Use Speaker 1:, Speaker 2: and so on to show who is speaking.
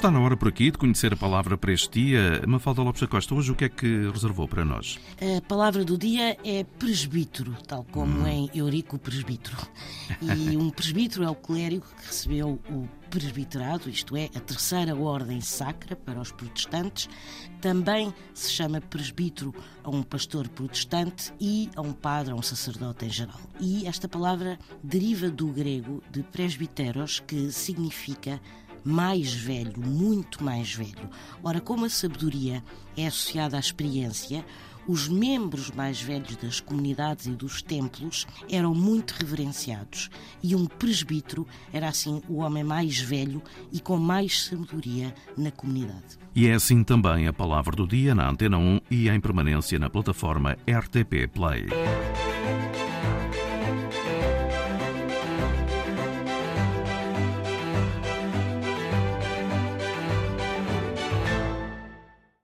Speaker 1: Está na hora por aqui de conhecer a palavra para este dia. Mafalda Lopes da Costa, hoje o que é que reservou para nós?
Speaker 2: A palavra do dia é presbítero, tal como hum. em Eurico Presbítero. E um presbítero é o clérigo que recebeu o presbiterado, isto é, a terceira ordem sacra para os protestantes. Também se chama presbítero a um pastor protestante e a um padre, a um sacerdote em geral. E esta palavra deriva do grego de presbiteros, que significa mais velho, muito mais velho. Ora, como a sabedoria é associada à experiência, os membros mais velhos das comunidades e dos templos eram muito reverenciados e um presbítero era assim o homem mais velho e com mais sabedoria na comunidade.
Speaker 1: E é assim também a palavra do dia na Antena 1 e em permanência na plataforma RTP Play.